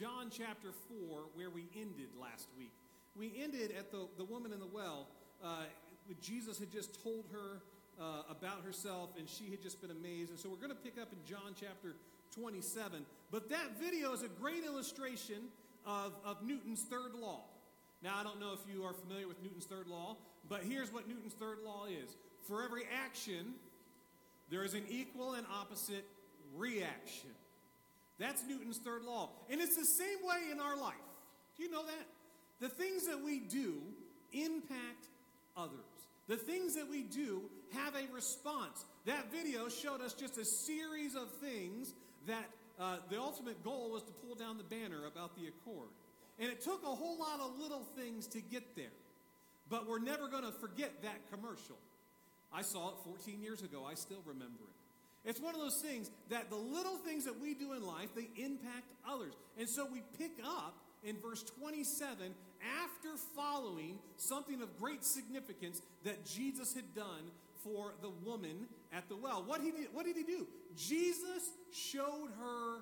John chapter 4, where we ended last week. We ended at the, the woman in the well. Uh, Jesus had just told her uh, about herself, and she had just been amazed. And so we're going to pick up in John chapter 27. But that video is a great illustration of, of Newton's third law. Now, I don't know if you are familiar with Newton's third law, but here's what Newton's third law is for every action, there is an equal and opposite reaction. That's Newton's third law. And it's the same way in our life. Do you know that? The things that we do impact others. The things that we do have a response. That video showed us just a series of things that uh, the ultimate goal was to pull down the banner about the accord. And it took a whole lot of little things to get there. But we're never going to forget that commercial. I saw it 14 years ago. I still remember it. It's one of those things that the little things that we do in life, they impact others. And so we pick up in verse 27 after following something of great significance that Jesus had done for the woman at the well. What, he did, what did he do? Jesus showed her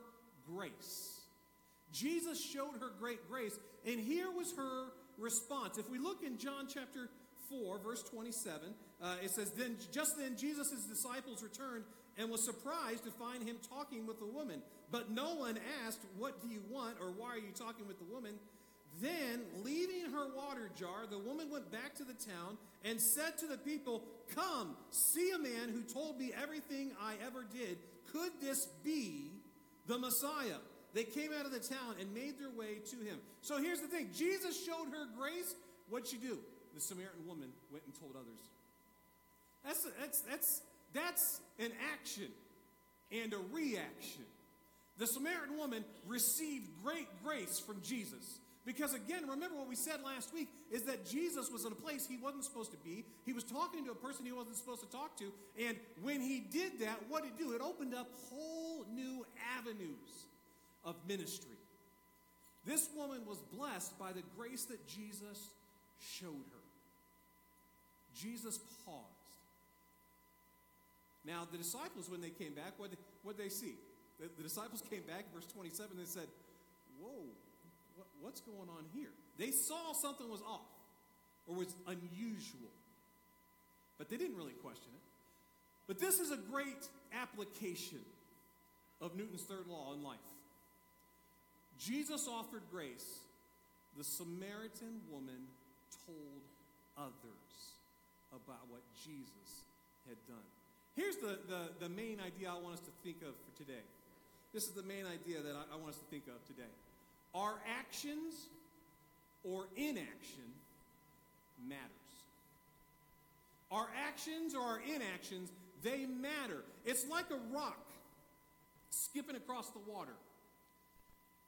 grace. Jesus showed her great grace, and here was her response. If we look in John chapter 4, verse 27, uh, it says, Then just then Jesus' disciples returned and was surprised to find him talking with the woman. But no one asked, What do you want? or Why are you talking with the woman? Then, leaving her water jar, the woman went back to the town and said to the people, Come, see a man who told me everything I ever did. Could this be the Messiah? They came out of the town and made their way to him. So here's the thing Jesus showed her grace. What'd she do? The Samaritan woman went and told others. That's, that's, that's, that's an action and a reaction. The Samaritan woman received great grace from Jesus. Because again, remember what we said last week is that Jesus was in a place he wasn't supposed to be. He was talking to a person he wasn't supposed to talk to. And when he did that, what did it do? It opened up whole new avenues of ministry. This woman was blessed by the grace that Jesus showed her. Jesus paused. Now, the disciples, when they came back, what did they see? The, the disciples came back, verse 27, they said, Whoa, what, what's going on here? They saw something was off or was unusual, but they didn't really question it. But this is a great application of Newton's third law in life. Jesus offered grace. The Samaritan woman told others about what Jesus had done. Here's the, the, the main idea I want us to think of for today. This is the main idea that I, I want us to think of today. Our actions or inaction matters. Our actions or our inactions, they matter. It's like a rock skipping across the water.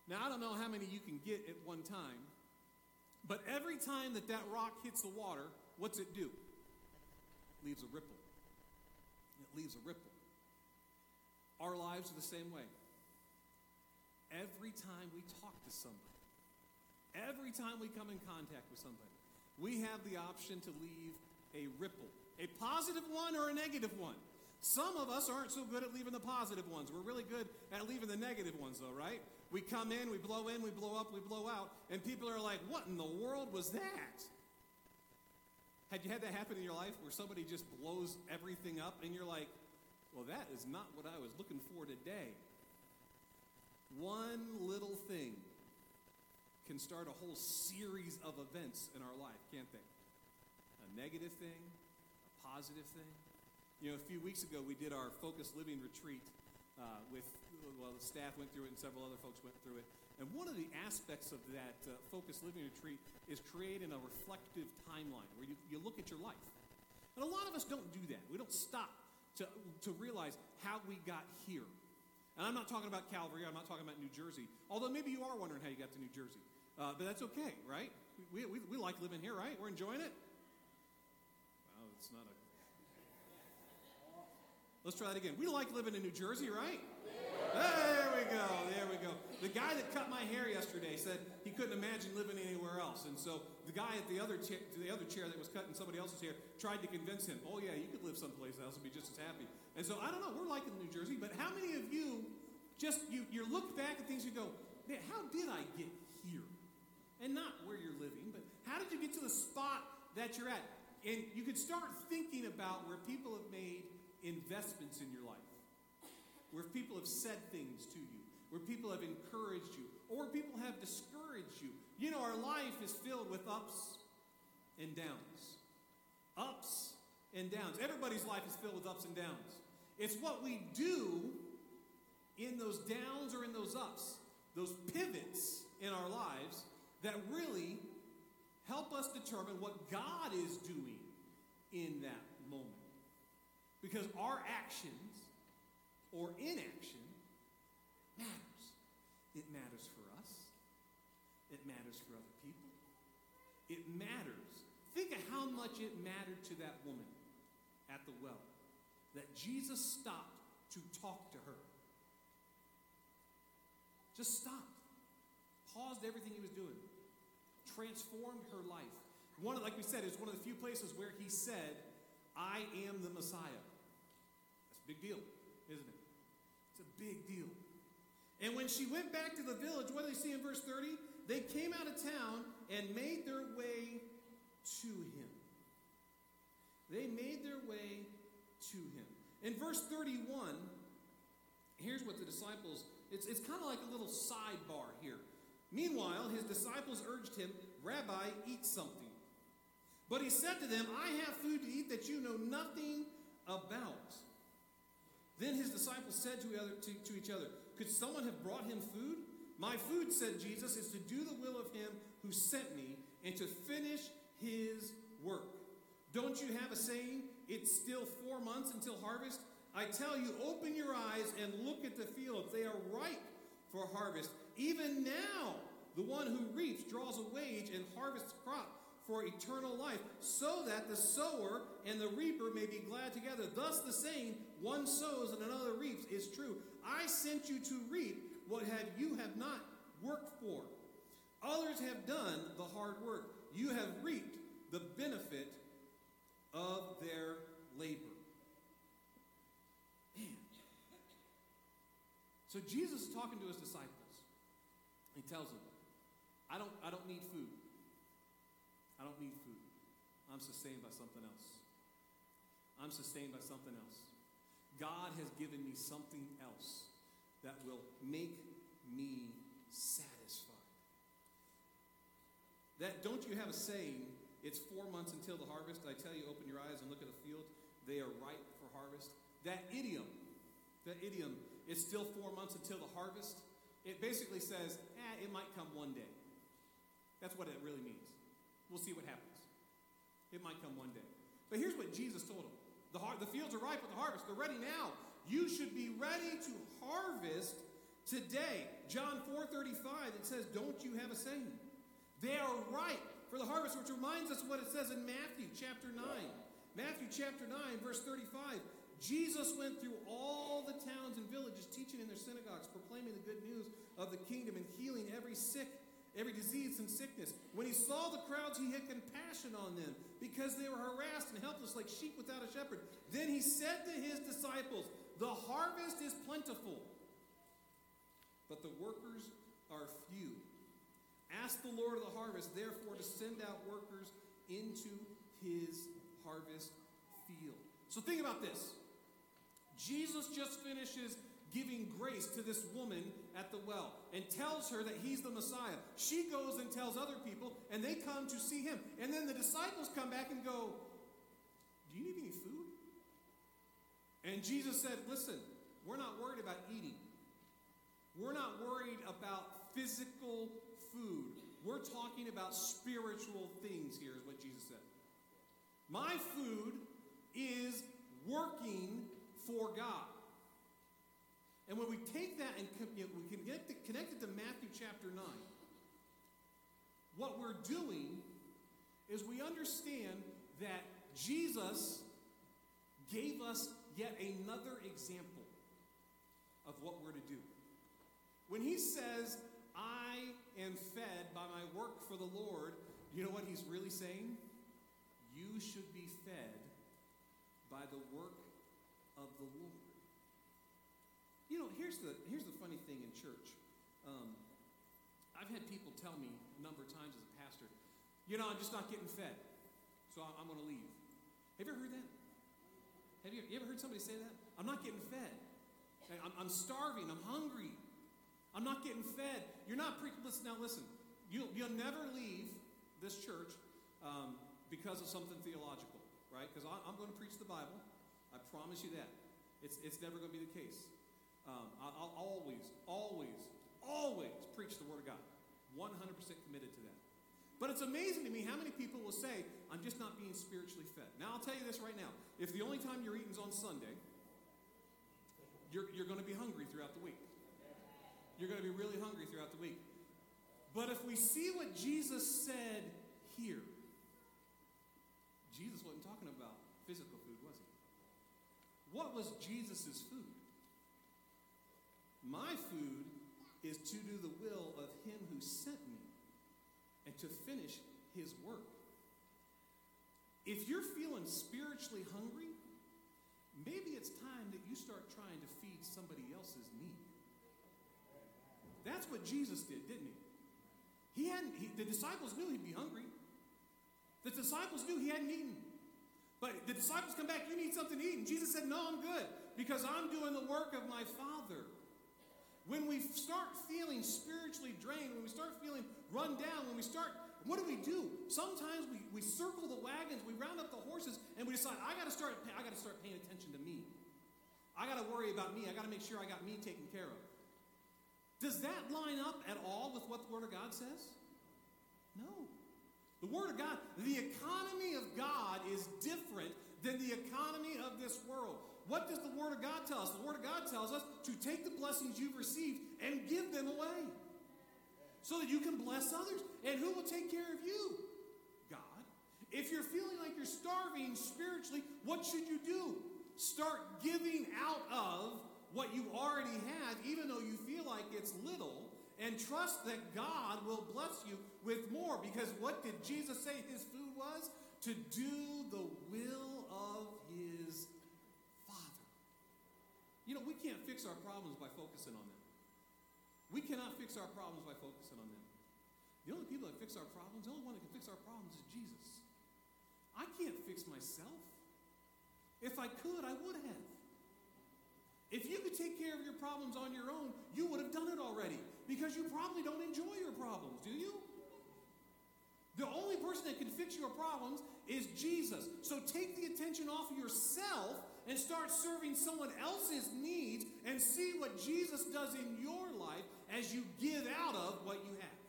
Now, I don't know how many you can get at one time, but every time that that rock hits the water, what's it do? Leaves a ripple. Leaves a ripple. Our lives are the same way every time we talk to somebody, every time we come in contact with somebody, we have the option to leave a ripple, a positive one or a negative one. Some of us aren't so good at leaving the positive ones. We're really good at leaving the negative ones, though, right? We come in, we blow in, we blow up, we blow out, and people are like, what in the world was that? Had you had that happen in your life where somebody just blows everything up and you're like, well, that is not what I was looking for today? One little thing can start a whole series of events in our life, can't they? A negative thing, a positive thing. You know, a few weeks ago we did our focused living retreat uh, with, well, the staff went through it and several other folks went through it. And one of the aspects of that uh, focused living retreat is creating a reflective timeline where you, you look at your life. And a lot of us don't do that. We don't stop to, to realize how we got here. And I'm not talking about Calvary, I'm not talking about New Jersey. Although maybe you are wondering how you got to New Jersey. Uh, but that's okay, right? We, we, we like living here, right? We're enjoying it? Well, it's not a. Let's try that again. We like living in New Jersey, right? There we go. There we go. The guy that cut my hair yesterday said he couldn't imagine living anywhere else, and so the guy at the other cha- the other chair that was cutting somebody else's hair tried to convince him. Oh yeah, you could live someplace else and be just as happy. And so I don't know. We're liking New Jersey, but how many of you just you, you look back at things, you go, man, how did I get here? And not where you're living, but how did you get to the spot that you're at? And you could start thinking about where people have made investments in your life, where people have said things to you, where people have encouraged you, or people have discouraged you. You know, our life is filled with ups and downs. Ups and downs. Everybody's life is filled with ups and downs. It's what we do in those downs or in those ups, those pivots in our lives that really help us determine what God is doing in that moment. Because our actions or inaction matters. It matters for us, it matters for other people. It matters. Think of how much it mattered to that woman at the well that Jesus stopped to talk to her. Just stopped, paused everything he was doing, transformed her life. One of, like we said, is one of the few places where he said, I am the Messiah. That's a big deal, isn't it? It's a big deal. And when she went back to the village, what do they see in verse 30? They came out of town and made their way to him. They made their way to him. In verse 31, here's what the disciples, it's, it's kind of like a little sidebar here. Meanwhile, his disciples urged him, Rabbi, eat something. But he said to them, I have food to eat that you know nothing about. Then his disciples said to, other, to, to each other, Could someone have brought him food? My food, said Jesus, is to do the will of him who sent me and to finish his work. Don't you have a saying? It's still four months until harvest. I tell you, open your eyes and look at the fields. They are ripe for harvest. Even now, the one who reaps draws a wage and harvests crop for eternal life, so that the sower and the reaper may be glad together. Thus, the saying, one sows and another reaps, is true. I sent you to reap what have you have not worked for. Others have done the hard work. You have reaped the benefit of their labor. Man. So Jesus is talking to his disciples. He tells them, I don't, I don't need food. I don't need food. I'm sustained by something else. I'm sustained by something else. God has given me something else that will make me satisfied. That don't you have a saying, it's four months until the harvest. I tell you, open your eyes and look at the field. They are ripe for harvest. That idiom, that idiom, it's still four months until the harvest. It basically says, eh, it might come one day. That's what it really means. We'll see what happens. It might come one day. But here's what Jesus told him the, har- the fields are ripe with the harvest. They're ready now. You should be ready to harvest today. John 4:35 it says, "Don't you have a saying? They are ripe for the harvest," which reminds us what it says in Matthew chapter 9. Matthew chapter 9 verse 35. Jesus went through all the towns and villages teaching in their synagogues, proclaiming the good news of the kingdom and healing every sick every disease and sickness. When he saw the crowds, he had compassion on them because they were harassed and helpless like sheep without a shepherd. Then he said to his disciples, The harvest is plentiful, but the workers are few. Ask the Lord of the harvest, therefore, to send out workers into his harvest field. So think about this. Jesus just finishes giving grace to this woman at the well and tells her that he's the Messiah. She goes and tells other people, and they come to see him. And then the disciples come back and go, Do you need any food? And Jesus said, Listen, we're not worried about eating. We're not worried about physical food. We're talking about spiritual things here, is what Jesus said. My food is working for God. And when we take that and you know, we connect it to Matthew chapter 9, what we're doing is we understand that Jesus gave us yet another example of what we're to do. When he says, I am fed by my work for the Lord, you know what he's really saying? You should be fed by the work of the Lord. You know, here's the here's the funny thing in church. Um, I've had people tell me a number of times as a pastor, you know, I'm just not getting fed, so I'm, I'm going to leave. Have you ever heard that? Have you, you ever heard somebody say that? I'm not getting fed. I'm, I'm starving. I'm hungry. I'm not getting fed. You're not pre- listen now. Listen, you'll you'll never leave this church um, because of something theological, right? Because I'm going to preach the Bible. I promise you that. It's it's never going to be the case. Um, I'll always, always, always preach the Word of God. 100% committed to that. But it's amazing to me how many people will say, I'm just not being spiritually fed. Now, I'll tell you this right now. If the only time you're eating is on Sunday, you're, you're going to be hungry throughout the week. You're going to be really hungry throughout the week. But if we see what Jesus said here, Jesus wasn't talking about physical food, was he? What was Jesus' food? My food is to do the will of him who sent me and to finish his work. If you're feeling spiritually hungry, maybe it's time that you start trying to feed somebody else's need. That's what Jesus did, didn't he? He hadn't, he, the disciples knew he'd be hungry. The disciples knew he hadn't eaten. But the disciples come back, you need something to eat. And Jesus said, No, I'm good because I'm doing the work of my Father. When we start feeling spiritually drained, when we start feeling run down, when we start, what do we do? Sometimes we, we circle the wagons, we round up the horses, and we decide, I gotta start I gotta start paying attention to me. I gotta worry about me. I gotta make sure I got me taken care of. Does that line up at all with what the Word of God says? No. The Word of God, the economy of God is different than the economy of this world. What does the Word of God tell us? The Word of God tells us to take the blessings you've received and give them away so that you can bless others. And who will take care of you? God. If you're feeling like you're starving spiritually, what should you do? Start giving out of what you already have, even though you feel like it's little, and trust that God will bless you with more. Because what did Jesus say his food was? To do the will of his. You know, we can't fix our problems by focusing on them. We cannot fix our problems by focusing on them. The only people that fix our problems, the only one that can fix our problems is Jesus. I can't fix myself. If I could, I would have. If you could take care of your problems on your own, you would have done it already because you probably don't enjoy your problems, do you? The only person that can fix your problems is Jesus. So take the attention off of yourself and start serving someone else's needs and see what Jesus does in your life as you give out of what you have.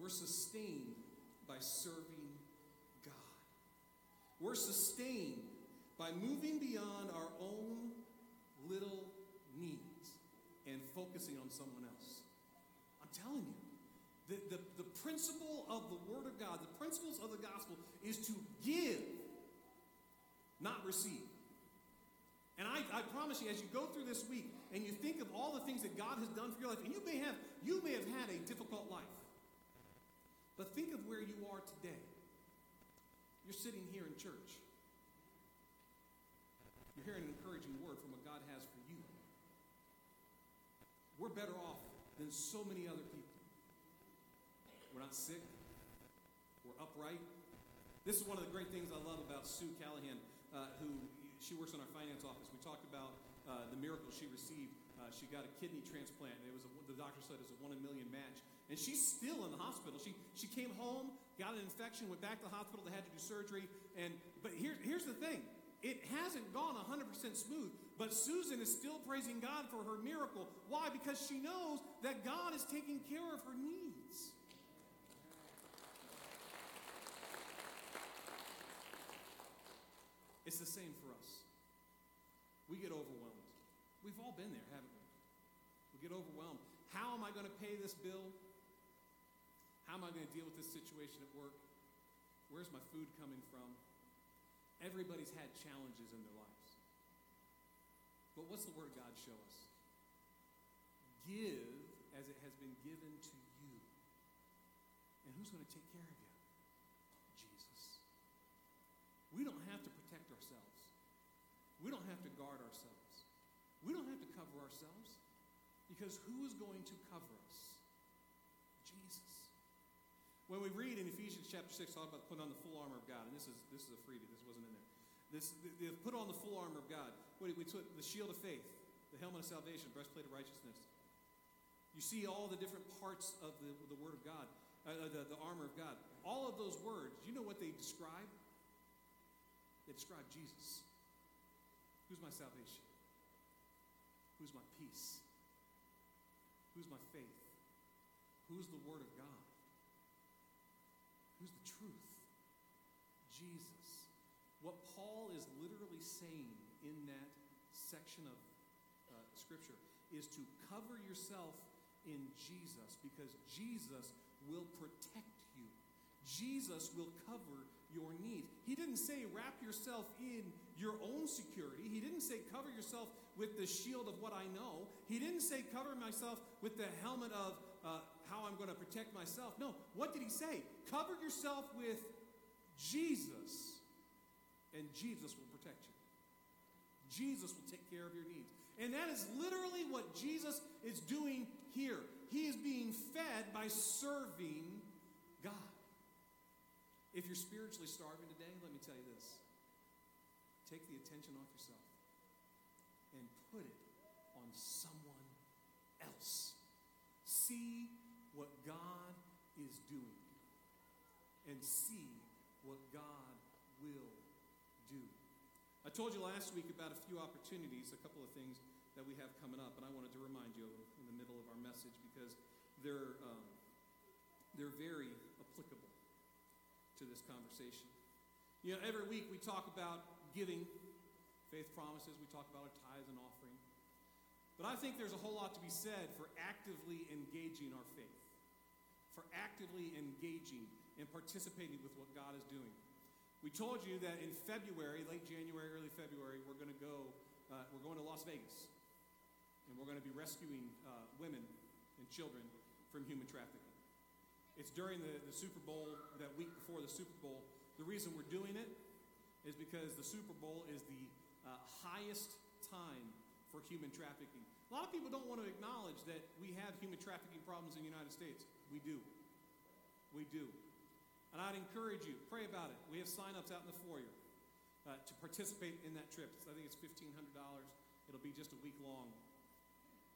We're sustained by serving God. We're sustained by moving beyond our own little needs and focusing on someone else. I'm telling you, the, the, principle of the Word of God, the principles of the gospel, is to give, not receive. And I, I, promise you, as you go through this week and you think of all the things that God has done for your life, and you may have you may have had a difficult life. But think of where you are today. You're sitting here in church. You're hearing an encouraging word from what God has for you. We're better off than so many other people. We're not sick. We're upright. This is one of the great things I love about Sue Callahan, uh, who she works in our finance office. We talked about uh, the miracle she received. Uh, she got a kidney transplant. It was a, the doctor said it was a one in a million match. And she's still in the hospital. She, she came home, got an infection, went back to the hospital. They had to do surgery. And but here, here's the thing: it hasn't gone 100% smooth. But Susan is still praising God for her miracle. Why? Because she knows that God is taking care of her needs. It's the same for us. We get overwhelmed. We've all been there, haven't we? We get overwhelmed. How am I going to pay this bill? How am I going to deal with this situation at work? Where's my food coming from? Everybody's had challenges in their lives. But what's the Word of God show us? Give as it has been given to you. And who's going to take care of you? Jesus. We don't have to guard ourselves. We don't have to cover ourselves because who is going to cover us? Jesus. When we read in Ephesians chapter 6, talk about putting on the full armor of God, and this is, this is a freebie, this wasn't in there. This, the, the, put on the full armor of God. We took the shield of faith, the helmet of salvation, breastplate of righteousness. You see all the different parts of the, the Word of God, uh, the, the armor of God. All of those words, you know what they describe? They describe Jesus. Who's my salvation? Who's my peace? Who's my faith? Who's the Word of God? Who's the truth? Jesus. What Paul is literally saying in that section of uh, Scripture is to cover yourself in Jesus because Jesus will protect you. Jesus will cover your needs. He didn't say wrap yourself in your own security. He didn't say cover yourself with the shield of what I know. He didn't say cover myself with the helmet of uh, how I'm going to protect myself. No. What did he say? Cover yourself with Jesus, and Jesus will protect you. Jesus will take care of your needs. And that is literally what Jesus is doing here. He is being fed by serving. If you're spiritually starving today, let me tell you this take the attention off yourself and put it on someone else. See what God is doing and see what God will do. I told you last week about a few opportunities, a couple of things that we have coming up, and I wanted to remind you in the middle of our message because they're, um, they're very applicable to this conversation. You know, every week we talk about giving, faith promises, we talk about our tithes and offering. But I think there's a whole lot to be said for actively engaging our faith, for actively engaging and participating with what God is doing. We told you that in February, late January, early February, we're going to go, uh, we're going to Las Vegas. And we're going to be rescuing uh, women and children from human trafficking. It's during the, the Super Bowl, that week before the Super Bowl. The reason we're doing it is because the Super Bowl is the uh, highest time for human trafficking. A lot of people don't want to acknowledge that we have human trafficking problems in the United States. We do. We do. And I'd encourage you, pray about it. We have sign-ups out in the foyer uh, to participate in that trip. I think it's $1,500. It'll be just a week long.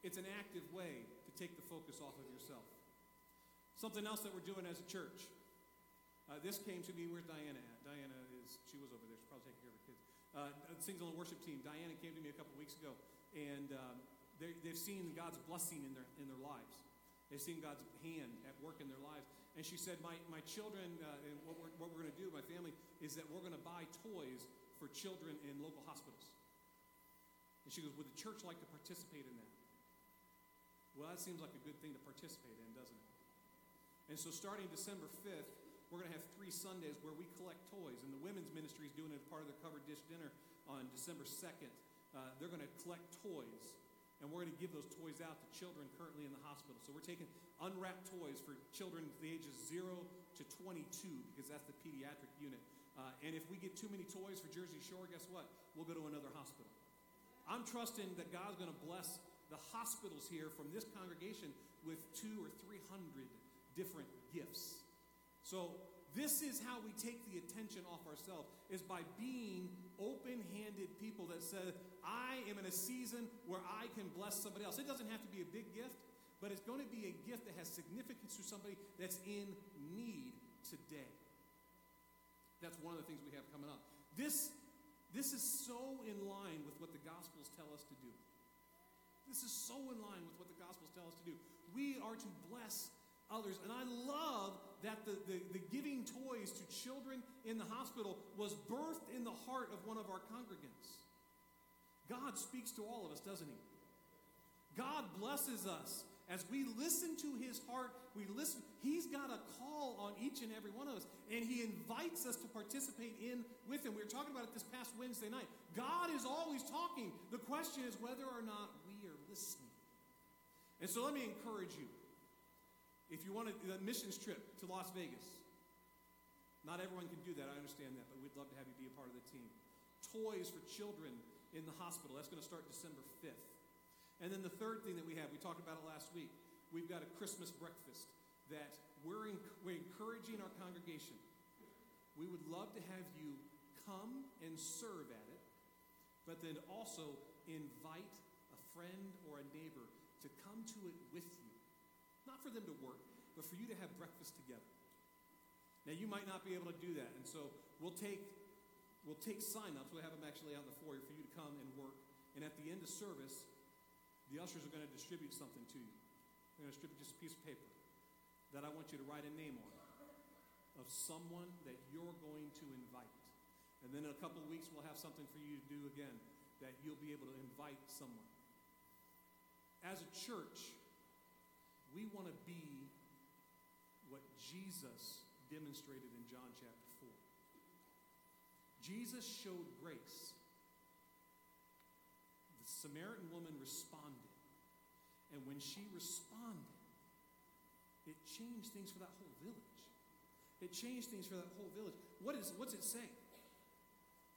It's an active way to take the focus off of yourself. Something else that we're doing as a church. Uh, this came to me. Where's Diana at? Diana is, she was over there. She's probably taking care of her kids. Uh, sings on the worship team. Diana came to me a couple weeks ago, and um, they've seen God's blessing in their, in their lives. They've seen God's hand at work in their lives. And she said, My, my children, uh, and what we're, what we're going to do, my family, is that we're going to buy toys for children in local hospitals. And she goes, Would the church like to participate in that? Well, that seems like a good thing to participate in, doesn't it? And so, starting December 5th, we're going to have three Sundays where we collect toys. And the women's ministry is doing it as part of their covered dish dinner on December 2nd. Uh, they're going to collect toys and we're going to give those toys out to children currently in the hospital. So we're taking unwrapped toys for children the ages 0 to 22 because that's the pediatric unit. Uh, and if we get too many toys for Jersey Shore, guess what? We'll go to another hospital. I'm trusting that God's going to bless the hospitals here from this congregation with two or three hundred different gifts. So this is how we take the attention off ourselves is by being open-handed people that say, I am in a season where I can bless somebody else. It doesn't have to be a big gift, but it's going to be a gift that has significance to somebody that's in need today. That's one of the things we have coming up. This, this is so in line with what the Gospels tell us to do. This is so in line with what the Gospels tell us to do. We are to bless others. And I love that the, the, the, giving toys to children in the hospital was birthed in the heart of one of our congregants. God speaks to all of us, doesn't He? God blesses us. As we listen to his heart, we listen. He's got a call on each and every one of us, and he invites us to participate in with him. We were talking about it this past Wednesday night. God is always talking. The question is whether or not we are listening. And so let me encourage you if you want a, a missions trip to Las Vegas, not everyone can do that. I understand that, but we'd love to have you be a part of the team. Toys for children in the hospital. That's going to start December 5th. And then the third thing that we have, we talked about it last week, we've got a Christmas breakfast that we're, in, we're encouraging our congregation. We would love to have you come and serve at it, but then also invite a friend or a neighbor to come to it with you. Not for them to work, but for you to have breakfast together. Now you might not be able to do that, and so we'll take we'll take sign-ups. We'll have them actually out in the foyer for you to come and work. And at the end of service, the ushers are going to distribute something to you. They're going to distribute just a piece of paper that I want you to write a name on of someone that you're going to invite. And then in a couple of weeks, we'll have something for you to do again that you'll be able to invite someone. As a church, we want to be what Jesus demonstrated in John chapter 4. Jesus showed grace The Samaritan woman responded. And when she responded, it changed things for that whole village. It changed things for that whole village. What is what's it saying?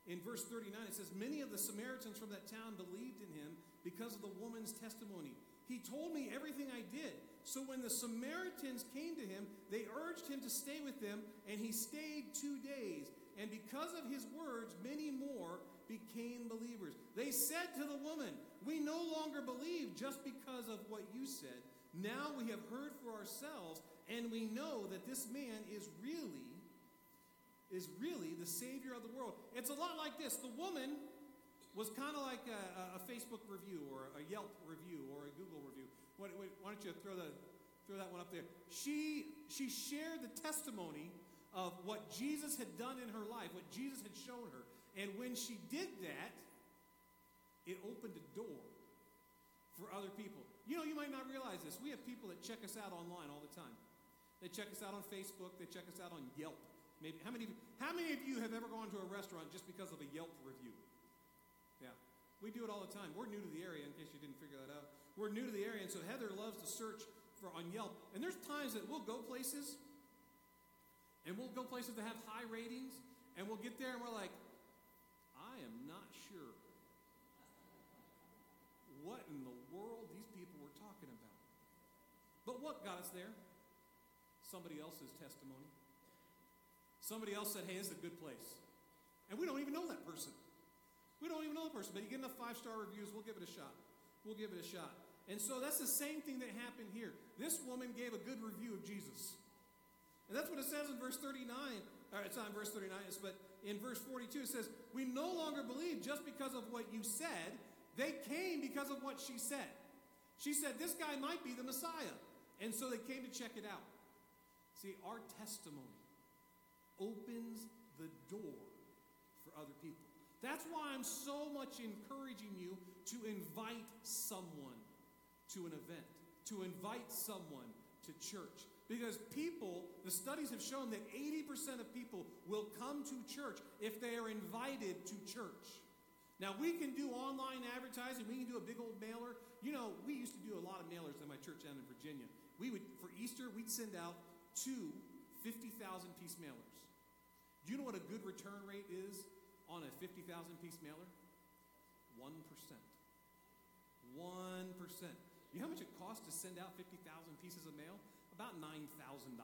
In verse 39, it says, Many of the Samaritans from that town believed in him because of the woman's testimony. He told me everything I did. So when the Samaritans came to him, they urged him to stay with them, and he stayed two days. And because of his words, many more became believers. They said to the woman, We no longer believe just because of what you said. Now we have heard for ourselves, and we know that this man is really is really the savior of the world. It's a lot like this. The woman was kind of like a, a, Facebook review or a Yelp review or a Google review. Why, don't you throw, the, throw that one up there? She, she shared the testimony of what Jesus had done in her life, what Jesus had shown her. And when she did that, it opened a door for other people. You know, you might not realize this. We have people that check us out online all the time. They check us out on Facebook, they check us out on Yelp. Maybe how many how many of you have ever gone to a restaurant just because of a Yelp review? Yeah. We do it all the time. We're new to the area, in case you didn't figure that out. We're new to the area, and so Heather loves to search for on Yelp. And there's times that we'll go places, and we'll go places that have high ratings, and we'll get there and we're like, I am not sure what in the world these people were talking about. But what got us there? Somebody else's testimony. Somebody else said, hey, this is a good place. And we don't even know that person. We don't even know the person, but you get enough five star reviews, we'll give it a shot. We'll give it a shot. And so that's the same thing that happened here. This woman gave a good review of Jesus. And that's what it says in verse 39. All right, it's not in verse 39, but in verse 42 it says, We no longer believe just because of what you said. They came because of what she said. She said, This guy might be the Messiah. And so they came to check it out. See, our testimony opens the door for other people. That's why I'm so much encouraging you to invite someone to an event, to invite someone to church. Because people, the studies have shown that 80% of people will come to church if they are invited to church. Now, we can do online advertising, we can do a big old mailer. You know, we used to do a lot of mailers in my church down in Virginia. We would, for Easter, we'd send out two 50,000 piece mailers. Do you know what a good return rate is on a 50,000 piece mailer? 1%. 1%. You know how much it costs to send out 50,000 pieces of mail? About $9,000. 1%.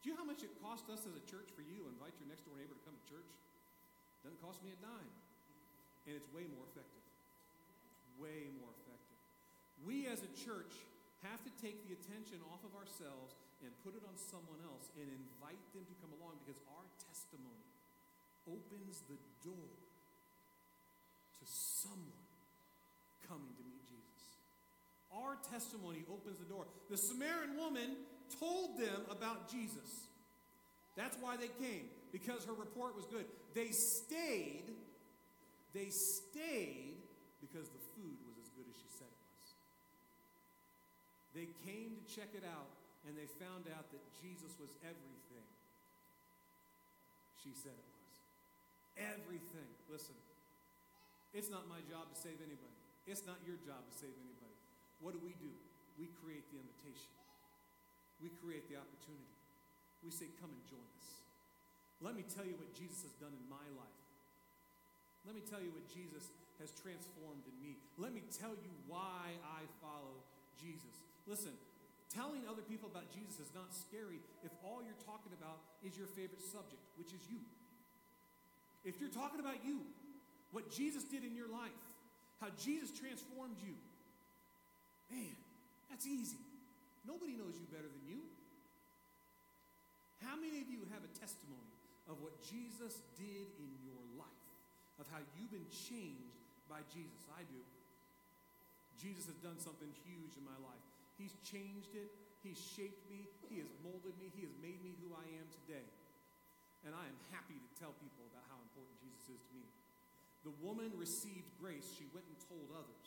Do you know how much it cost us as a church for you to invite your next door neighbor to come to church? Doesn't cost me a dime. And it's way more effective. Way more effective. We as a church have to take the attention off of ourselves and put it on someone else and invite them to come along because our testimony opens the door to someone coming to meet Jesus. Our testimony opens the door. The Samaritan woman told them about Jesus. That's why they came, because her report was good. They stayed, they stayed because the food was as good as she said it was. They came to check it out, and they found out that Jesus was everything she said it was. Everything. Listen, it's not my job to save anybody. It's not your job to save anybody. What do we do? We create the invitation we create the opportunity. We say, Come and join us. Let me tell you what Jesus has done in my life. Let me tell you what Jesus has transformed in me. Let me tell you why I follow Jesus. Listen, telling other people about Jesus is not scary if all you're talking about is your favorite subject, which is you. If you're talking about you, what Jesus did in your life, how Jesus transformed you, man, that's easy. Nobody knows you better than you. How many of you have a testimony of what Jesus did in your life, of how you've been changed by Jesus. I do. Jesus has done something huge in my life. He's changed it, He's shaped me, He has molded me, He has made me who I am today. And I am happy to tell people about how important Jesus is to me. The woman received grace, she went and told others.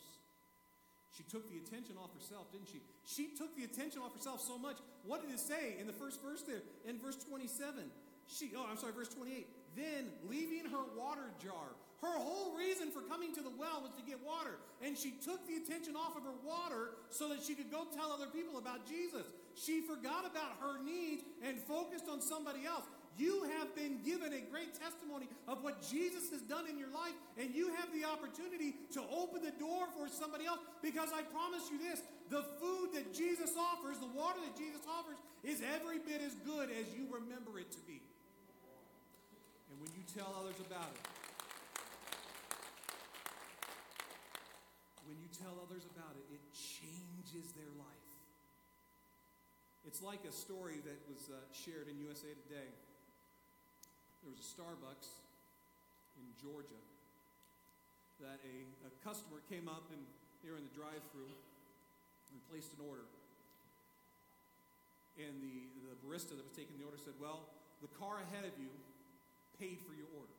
She took the attention off herself, didn't she? She took the attention off herself so much. What did it say in the first verse there? In verse 27, she, oh, I'm sorry, verse 28. Then, leaving her water jar, her whole reason for coming to the well was to get water. And she took the attention off of her water so that she could go tell other people about Jesus. She forgot about her needs and focused on somebody else. You have been given a great testimony of what Jesus has done in your life, and you have the opportunity to open the door for somebody else because I promise you this the food that Jesus offers, the water that Jesus offers, is every bit as good as you remember it to be and when you tell others about it, when you tell others about it, it changes their life. It's like a story that was uh, shared in USA Today. There was a Starbucks in Georgia that a, a customer came up and they were in the drive through and placed an order. And the, the barista that was taking the order said, Well, the car ahead of you paid for your order.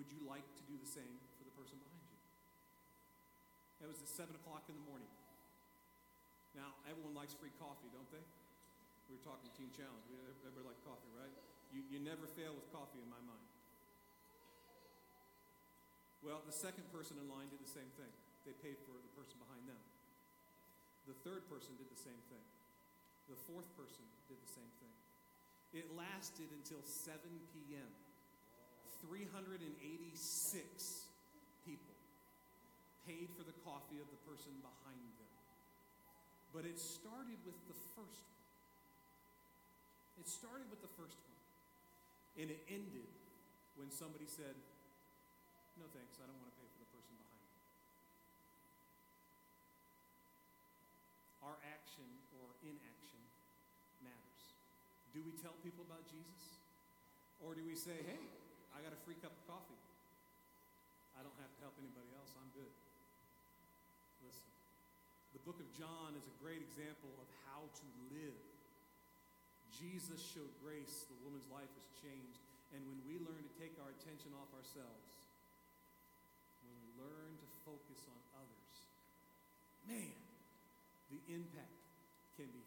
Would you like to do the same for the person behind you? That was at 7 o'clock in the morning. Now, everyone likes free coffee, don't they? We were talking Teen Challenge. Everybody likes coffee, right? You, you never fail with coffee in my mind. Well, the second person in line did the same thing. They paid for the person behind them. The third person did the same thing. The fourth person did the same thing. It lasted until 7 p.m. 386 people paid for the coffee of the person behind them. But it started with the first one. It started with the first one. And it ended when somebody said, No thanks, I don't want to pay for the person behind me. Our action or inaction matters. do we tell people about Jesus? Or do we say, hey, I got a free cup of coffee? I don't have to help anybody else. I'm good. Listen, the book of John is a great example of how to live. Jesus showed grace, the woman's life was changed. And when we learn to take our attention off ourselves, when we learn to focus on others, man, the impact can be